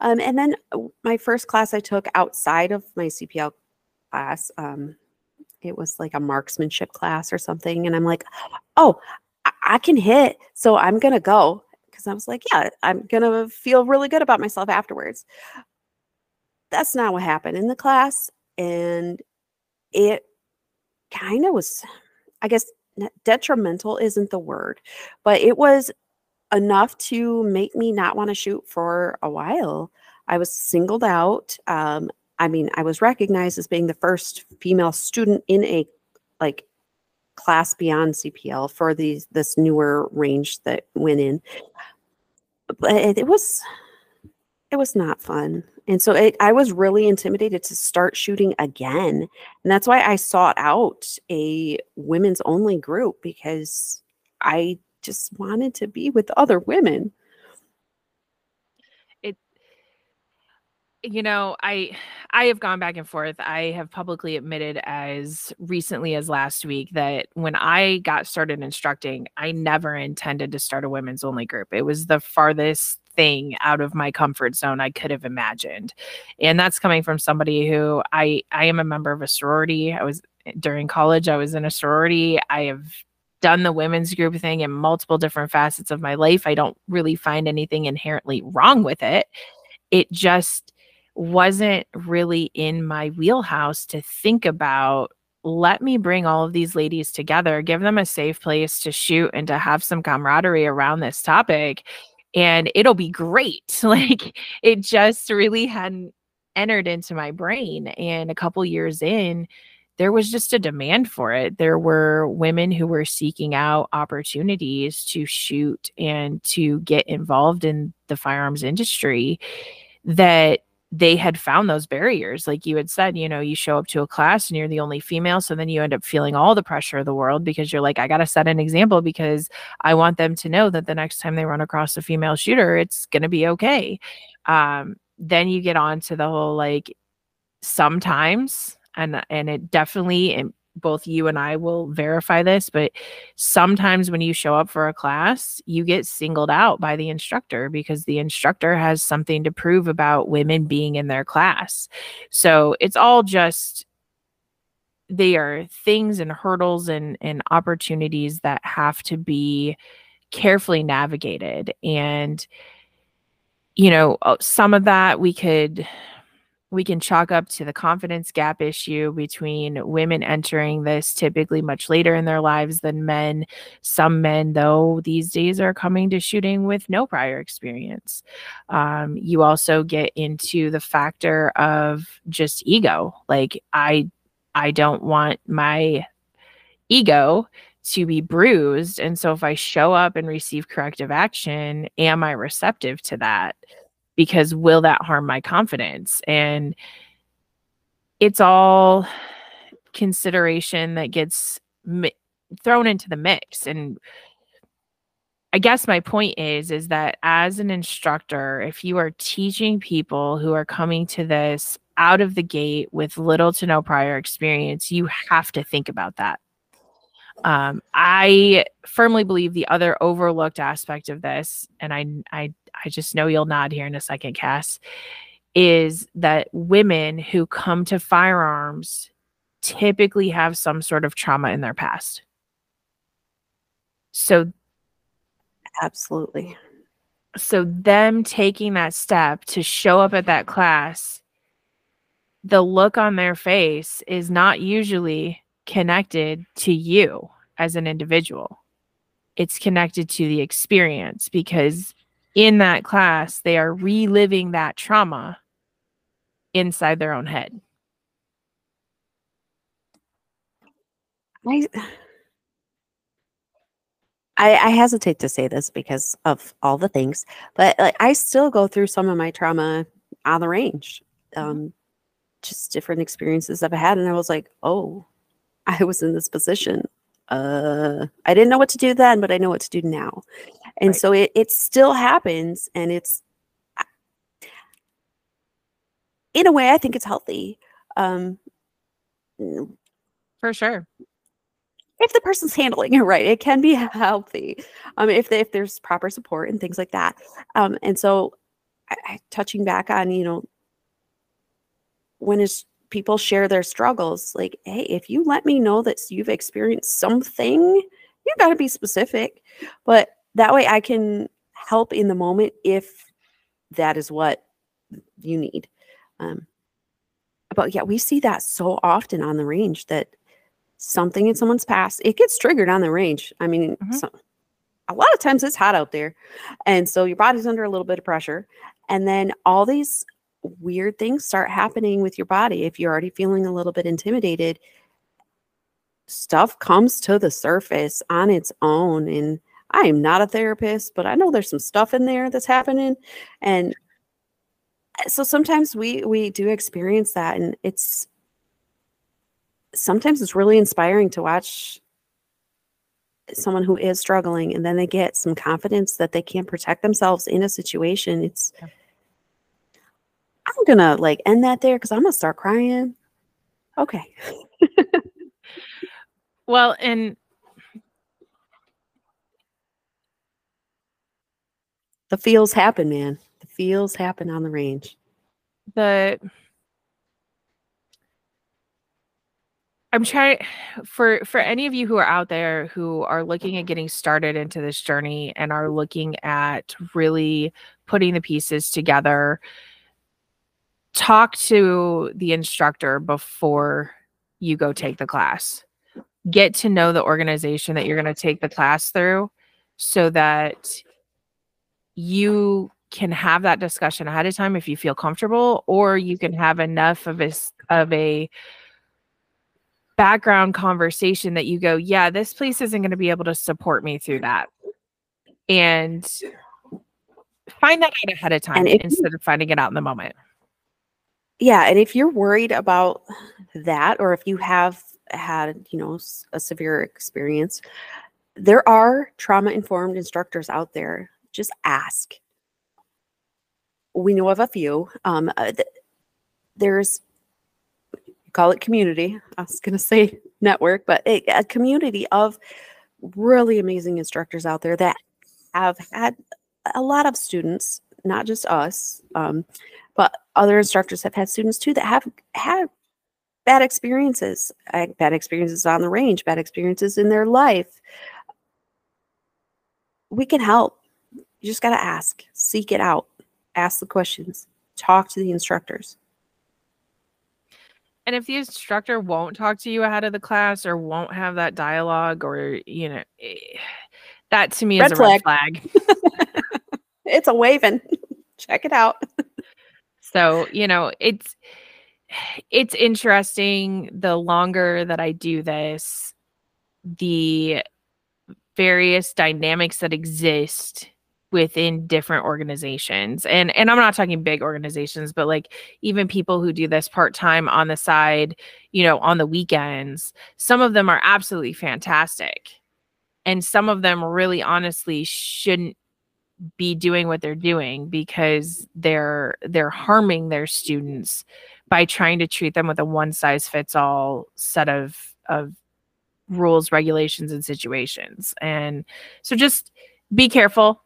Um, and then uh, my first class I took outside of my CPL class, um, it was like a marksmanship class or something. And I'm like, oh, I, I can hit. So I'm going to go. Because I was like, yeah, I'm going to feel really good about myself afterwards. That's not what happened in the class. And it kind of was, I guess, detrimental isn't the word, but it was enough to make me not want to shoot for a while. I was singled out. Um, I mean, I was recognized as being the first female student in a like class beyond CPL for these this newer range that went in. But it, it was it was not fun. And so it, I was really intimidated to start shooting again. And that's why I sought out a women's only group because I just wanted to be with other women. It you know, I I have gone back and forth. I have publicly admitted as recently as last week that when I got started instructing, I never intended to start a women's only group. It was the farthest thing out of my comfort zone I could have imagined. And that's coming from somebody who I I am a member of a sorority. I was during college I was in a sorority. I have done the women's group thing in multiple different facets of my life. I don't really find anything inherently wrong with it. It just wasn't really in my wheelhouse to think about let me bring all of these ladies together, give them a safe place to shoot and to have some camaraderie around this topic and it'll be great. Like it just really hadn't entered into my brain and a couple years in there was just a demand for it. There were women who were seeking out opportunities to shoot and to get involved in the firearms industry that they had found those barriers. Like you had said, you know, you show up to a class and you're the only female. So then you end up feeling all the pressure of the world because you're like, I got to set an example because I want them to know that the next time they run across a female shooter, it's going to be okay. Um, then you get on to the whole like sometimes and and it definitely and both you and I will verify this, but sometimes when you show up for a class, you get singled out by the instructor because the instructor has something to prove about women being in their class. So it's all just they are things and hurdles and, and opportunities that have to be carefully navigated. And, you know, uh, some of that we could we can chalk up to the confidence gap issue between women entering this typically much later in their lives than men. Some men, though, these days are coming to shooting with no prior experience. Um, you also get into the factor of just ego. Like, I, I don't want my ego to be bruised. And so if I show up and receive corrective action, am I receptive to that? Because will that harm my confidence? And it's all consideration that gets mi- thrown into the mix and I guess my point is is that as an instructor, if you are teaching people who are coming to this out of the gate with little to no prior experience, you have to think about that. Um, I firmly believe the other overlooked aspect of this, and I, I, I just know you'll nod here in a second, Cass, is that women who come to firearms typically have some sort of trauma in their past. So, absolutely. So, them taking that step to show up at that class, the look on their face is not usually connected to you as an individual. It's connected to the experience because in that class, they are reliving that trauma inside their own head. I, I, hesitate to say this because of all the things, but like I still go through some of my trauma on the range. Mm-hmm. Um, just different experiences I've had, and I was like, oh, I was in this position. Uh, I didn't know what to do then, but I know what to do now. And right. so it, it still happens. And it's, in a way, I think it's healthy. Um, For sure. If the person's handling it right, it can be healthy. Um, if, they, if there's proper support and things like that. Um, and so I, I, touching back on, you know, when is people share their struggles like hey if you let me know that you've experienced something you got to be specific but that way i can help in the moment if that is what you need um, but yeah we see that so often on the range that something in someone's past it gets triggered on the range i mean mm-hmm. so, a lot of times it's hot out there and so your body's under a little bit of pressure and then all these weird things start happening with your body. If you're already feeling a little bit intimidated, stuff comes to the surface on its own. And I am not a therapist, but I know there's some stuff in there that's happening. And uh, so sometimes we we do experience that and it's sometimes it's really inspiring to watch someone who is struggling and then they get some confidence that they can protect themselves in a situation it's yeah I'm gonna like end that there because I'm gonna start crying. Okay. well, and the feels happen, man. The feels happen on the range. The I'm trying for for any of you who are out there who are looking at getting started into this journey and are looking at really putting the pieces together talk to the instructor before you go take the class. Get to know the organization that you're going to take the class through so that you can have that discussion ahead of time if you feel comfortable or you can have enough of a of a background conversation that you go, yeah, this place isn't going to be able to support me through that. And find that out ahead of time instead of finding it out in the moment. Yeah. And if you're worried about that, or if you have had, you know, a severe experience, there are trauma informed instructors out there. Just ask. We know of a few. Um, uh, th- there's call it community. I was going to say network, but a, a, community of really amazing instructors out there that have had a lot of students, not just us, um, but other instructors have had students too that have had bad experiences, uh, bad experiences on the range, bad experiences in their life. We can help. You just got to ask, seek it out, ask the questions, talk to the instructors. And if the instructor won't talk to you ahead of the class or won't have that dialogue or, you know, eh, that to me red is a flag. red flag. it's a waving. Check it out. so, you know, it's it's interesting the longer that I do this, the various dynamics that exist within different organizations. And and i'm not talking big organizations but like even people who do this part-time on the side you know on the weekends some of them are absolutely fantastic. And some of them really honestly shouldn't be doing what they're doing because they're they're harming their students by trying to treat them with a one size fits all set of of rules regulations and situations. And so just be careful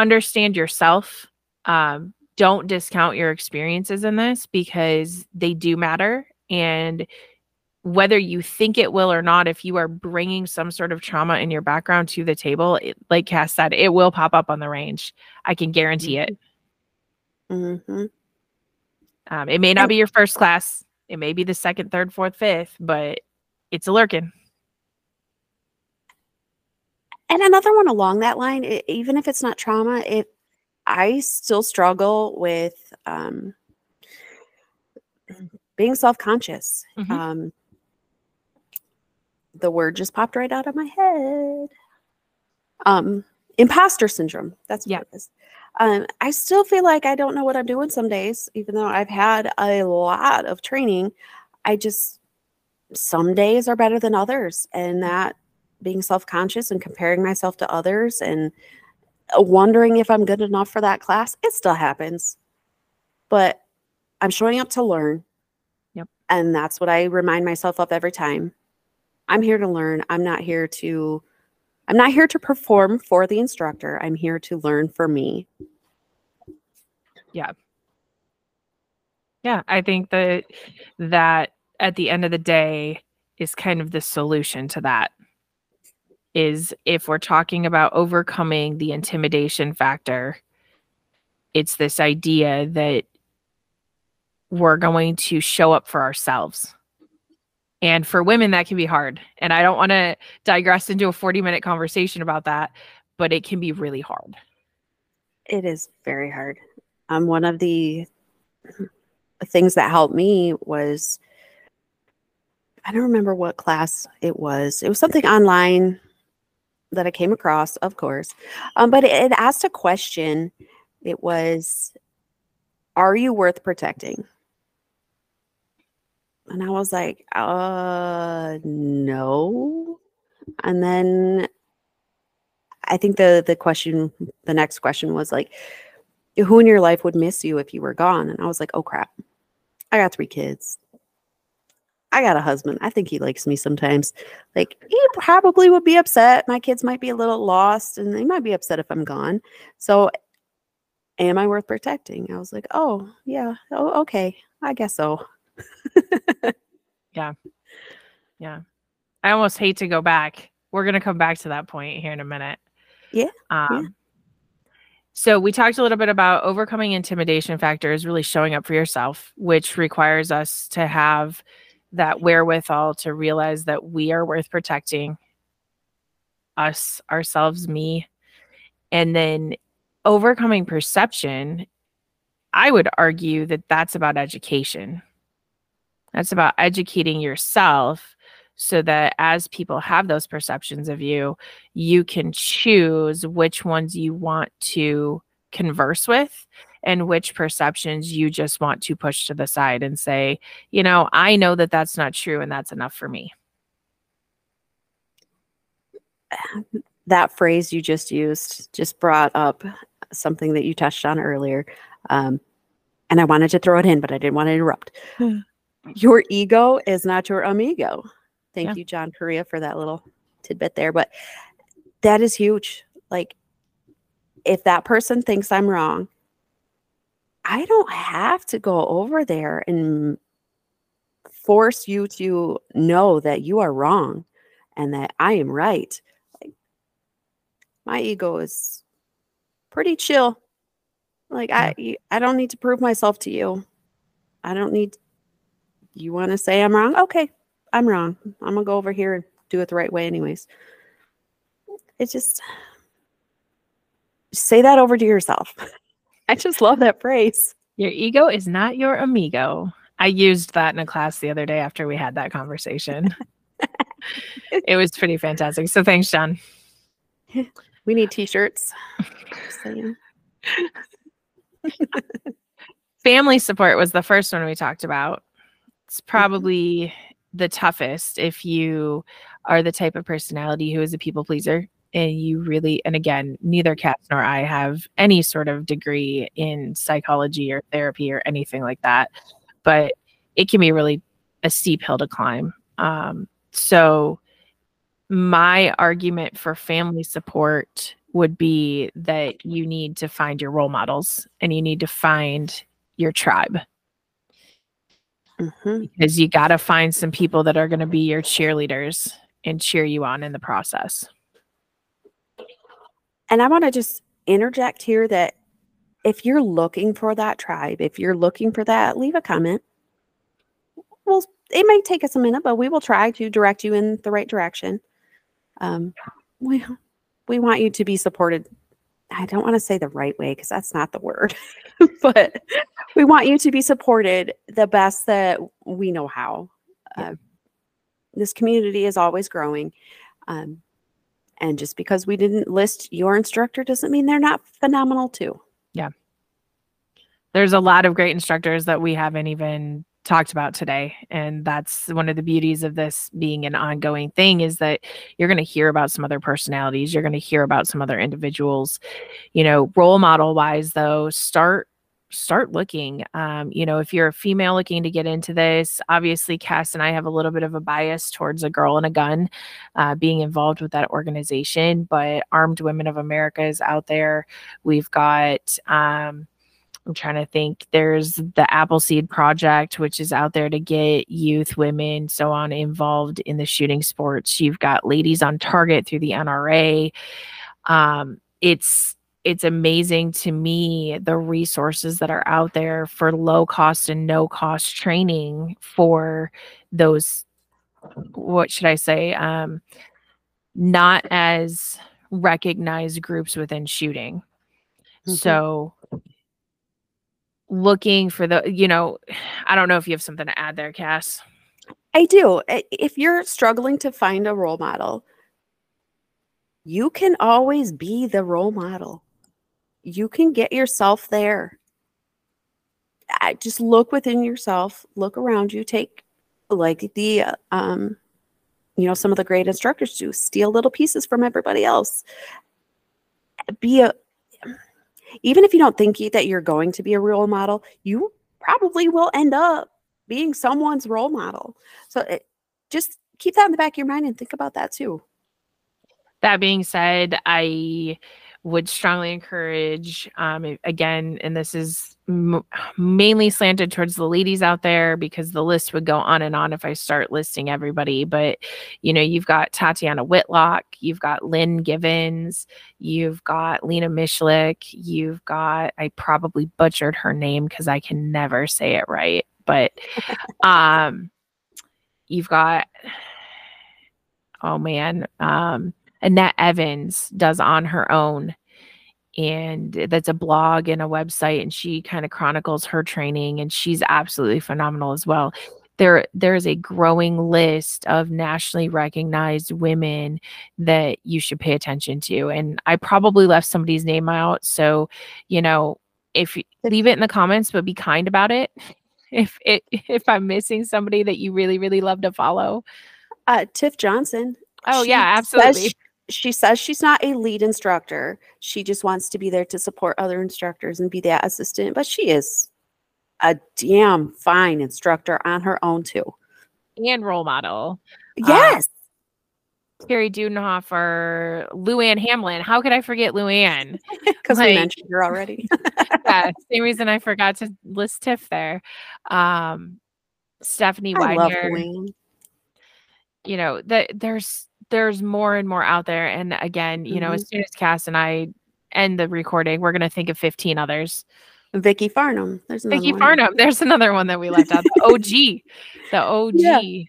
understand yourself. Um, don't discount your experiences in this because they do matter. And whether you think it will or not, if you are bringing some sort of trauma in your background to the table, it, like Cass said, it will pop up on the range. I can guarantee it. Mm-hmm. Um, it may not be your first class. It may be the second, third, fourth, fifth, but it's a lurking. And another one along that line, it, even if it's not trauma, it I still struggle with um, being self conscious. Mm-hmm. Um, the word just popped right out of my head. Um, imposter syndrome. That's what yeah. it is. Um, I still feel like I don't know what I'm doing some days, even though I've had a lot of training. I just some days are better than others, and that being self conscious and comparing myself to others and uh, wondering if I'm good enough for that class. It still happens, but I'm showing up to learn. Yep. And that's what I remind myself of every time. I'm here to learn. I'm not here to I'm not here to perform for the instructor. I'm here to learn for me. Yeah. Yeah, I think that that at the end of the day is kind of the solution to that is if we're talking about overcoming the intimidation factor, it's this idea that we're going to show up for ourselves. And for women, that can be hard. And I don't want to digress into a 40 minute conversation about that, but it can be really hard. It is very hard. Um, one of the things that helped me was I don't remember what class it was. It was something online that I came across, of course. Um, but it, it asked a question. It was, Are you worth protecting? And I was like, uh, no. And then I think the the question, the next question was like, who in your life would miss you if you were gone? And I was like, oh crap, I got three kids. I got a husband. I think he likes me sometimes. Like he probably would be upset. My kids might be a little lost and they might be upset if I'm gone. So am I worth protecting? I was like, "Oh, yeah. Oh, okay. I guess so." yeah. Yeah. I almost hate to go back. We're going to come back to that point here in a minute. Yeah. Um yeah. So we talked a little bit about overcoming intimidation factors, really showing up for yourself, which requires us to have that wherewithal to realize that we are worth protecting us, ourselves, me. And then overcoming perception, I would argue that that's about education. That's about educating yourself so that as people have those perceptions of you, you can choose which ones you want to converse with and which perceptions you just want to push to the side and say, you know, I know that that's not true and that's enough for me. That phrase you just used just brought up something that you touched on earlier. Um, and I wanted to throw it in, but I didn't want to interrupt. Your ego is not your amigo. Thank yeah. you, John Correia, for that little tidbit there. But that is huge. Like, if that person thinks I'm wrong, I don't have to go over there and force you to know that you are wrong and that I am right. Like, my ego is pretty chill. Like yeah. I I don't need to prove myself to you. I don't need you want to say I'm wrong? Okay, I'm wrong. I'm gonna go over here and do it the right way, anyways. It's just say that over to yourself. I just love that phrase. Your ego is not your amigo. I used that in a class the other day after we had that conversation. it was pretty fantastic. So thanks, John. We need t-shirts. Family support was the first one we talked about. It's mm-hmm. probably the toughest if you are the type of personality who is a people pleaser and you really and again neither Cass nor I have any sort of degree in psychology or therapy or anything like that but it can be really a steep hill to climb um, so my argument for family support would be that you need to find your role models and you need to find your tribe mm-hmm. because you got to find some people that are going to be your cheerleaders and cheer you on in the process. And I want to just interject here that if you're looking for that tribe, if you're looking for that, leave a comment. Well, it may take us a minute, but we will try to direct you in the right direction. Um, we we want you to be supported. I don't want to say the right way because that's not the word, but we want you to be supported the best that we know how. Uh, this community is always growing. Um, and just because we didn't list your instructor doesn't mean they're not phenomenal too. Yeah. There's a lot of great instructors that we haven't even talked about today and that's one of the beauties of this being an ongoing thing is that you're going to hear about some other personalities you're going to hear about some other individuals you know role model wise though start start looking. Um, you know, if you're a female looking to get into this, obviously Cass and I have a little bit of a bias towards a girl and a gun uh, being involved with that organization, but Armed Women of America is out there. We've got, um, I'm trying to think. There's the Appleseed Project, which is out there to get youth, women, so on involved in the shooting sports. You've got Ladies on Target through the NRA. Um, it's it's amazing to me the resources that are out there for low cost and no cost training for those what should i say um not as recognized groups within shooting. Mm-hmm. so looking for the you know i don't know if you have something to add there cass. I do. If you're struggling to find a role model you can always be the role model you can get yourself there. I just look within yourself, look around you, take like the um you know some of the great instructors do, steal little pieces from everybody else. Be a even if you don't think that you're going to be a role model, you probably will end up being someone's role model. So it, just keep that in the back of your mind and think about that too. That being said, I would strongly encourage um, again and this is m- mainly slanted towards the ladies out there because the list would go on and on if i start listing everybody but you know you've got tatiana whitlock you've got lynn givens you've got lena mishlik you've got i probably butchered her name because i can never say it right but um you've got oh man um Annette Evans does on her own. And that's a blog and a website, and she kind of chronicles her training, and she's absolutely phenomenal as well. there there is a growing list of nationally recognized women that you should pay attention to and i probably left somebody's name out so you know if leave it in the comments but be kind about it if it if i'm missing somebody that you really really love to follow uh tiff johnson oh She yeah absolutely she- says she's not a lead instructor. She just wants to be there to support other instructors and be that assistant, but she is a damn fine instructor on her own too. and role model Yes. Carrie Dudenhofer, Luann Hamlin. How could I forget Luann? Because like- we mentioned her already. yeah, same reason I forgot to list Tiff there. Um, Stephanie I Widener. You know, that there's there's more and more out there. And again, you know, as soon as Cass and I end the recording, we're gonna think of 15 others. Vicki Farnam. There's another Vicki one. Farnam. There's another one that we left out. The OG. The OG. Yeah.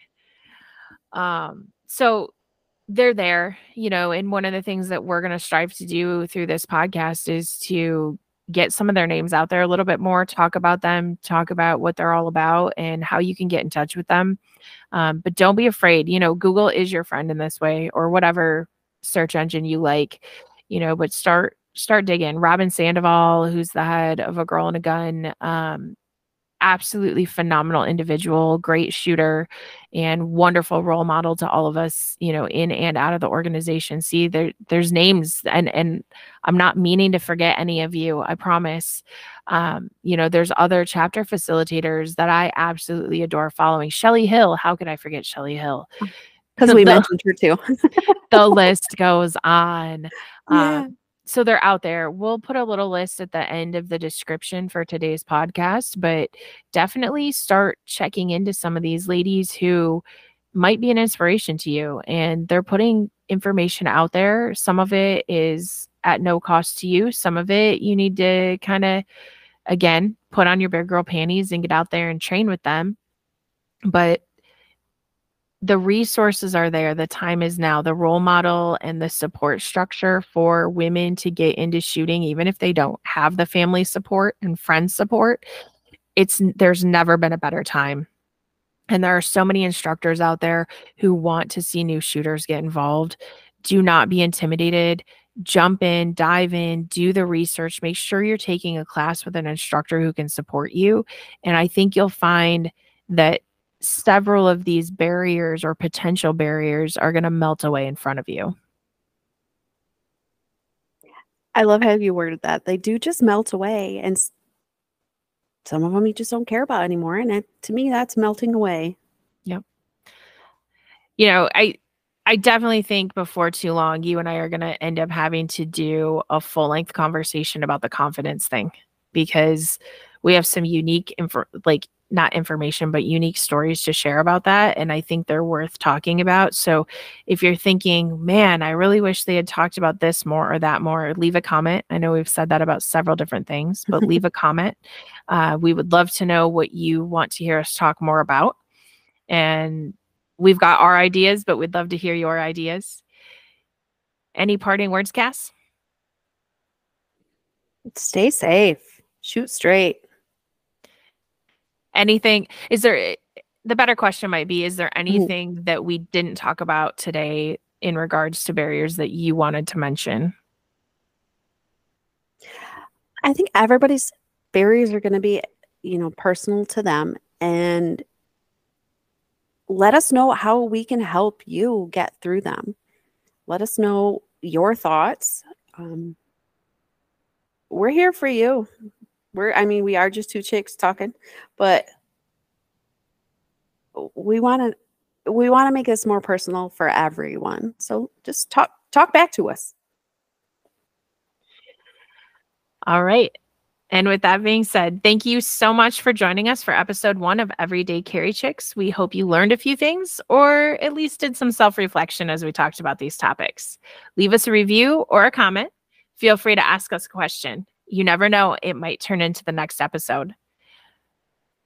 Um, so they're there, you know, and one of the things that we're gonna strive to do through this podcast is to get some of their names out there a little bit more, talk about them, talk about what they're all about and how you can get in touch with them. Um, but don't be afraid, you know, Google is your friend in this way or whatever search engine you like, you know, but start start digging. Robyn Sandoval, who's the head of a girl and a gun, um, absolutely phenomenal individual, great shooter, and wonderful role model to all of us, you know, in and out of the organization. See, there there's names and and I'm not meaning to forget any of you, I promise. Um, you know, there's other chapter facilitators that I absolutely adore following. Shelly Hill, how could I forget Shelly Hill? Because we The- mentioned her too. the list goes on. Yeah. Um, so they're out there. We'll put a little list at the end of the description for today's podcast, but definitely start checking into some of these ladies who might be an inspiration to you. And they're putting information out there. Some of it is at no cost to you, some of it you need to kind of, again, put on your big girl panties and get out there and train with them. But the resources are there the time is now the role model and the support structure for women to get into shooting even if they don't have the family support and friend support it's there's never been a better time. And there are so many instructors out there who want to see new shooters get involved. Do not be intimidated. Jump in dive in do the research. Make sure you're taking a class with an instructor who can support you. And i think you'll find that several of these barriers or potential barriers are going to melt away in front of you. I love how you worded that. They do just melt away, and some of them you just don't care about anymore. And it, to me, that's melting away. Yep. You know, I I definitely think before too long you and I are going to end up having to do a full-length conversation about the confidence thing because we have some unique info like not information but unique stories to share about that and I think they're worth talking about. So if you're thinking, "Man, I really wish they had talked about this more or that more," leave a comment. I know we've said that about several different things, but leave a comment. Uh, we would love to know what you want to hear us talk more about. And we've got our ideas, but we'd love to hear your ideas. Any parting words, Cass? Stay safe. Shoot straight. Anything? Is there the better question might be is there Mm-hmm. anything that we didn't talk about today in regards to barriers that you wanted to mention? I think everybody's barriers are going to be, you know, personal to them. And let us know how we can help you get through them. Let us know your thoughts. Um, we're here for you. We're, I mean, we are just two chicks talking, but we want to, we want to make this more personal for everyone. So just talk, talk back to us. All right. And with that being said, thank you so much for joining us for episode one of Everyday Carry Chicks. We hope you learned a few things or at least did some self reflection as we talked about these topics. Leave us a review or a comment. Feel free to ask us a question. You never know, it might turn into the next episode.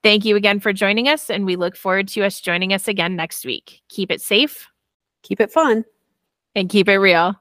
Thank you again for joining us, and we look forward to us joining us again next week. Keep it safe Keep it fun. and keep it real.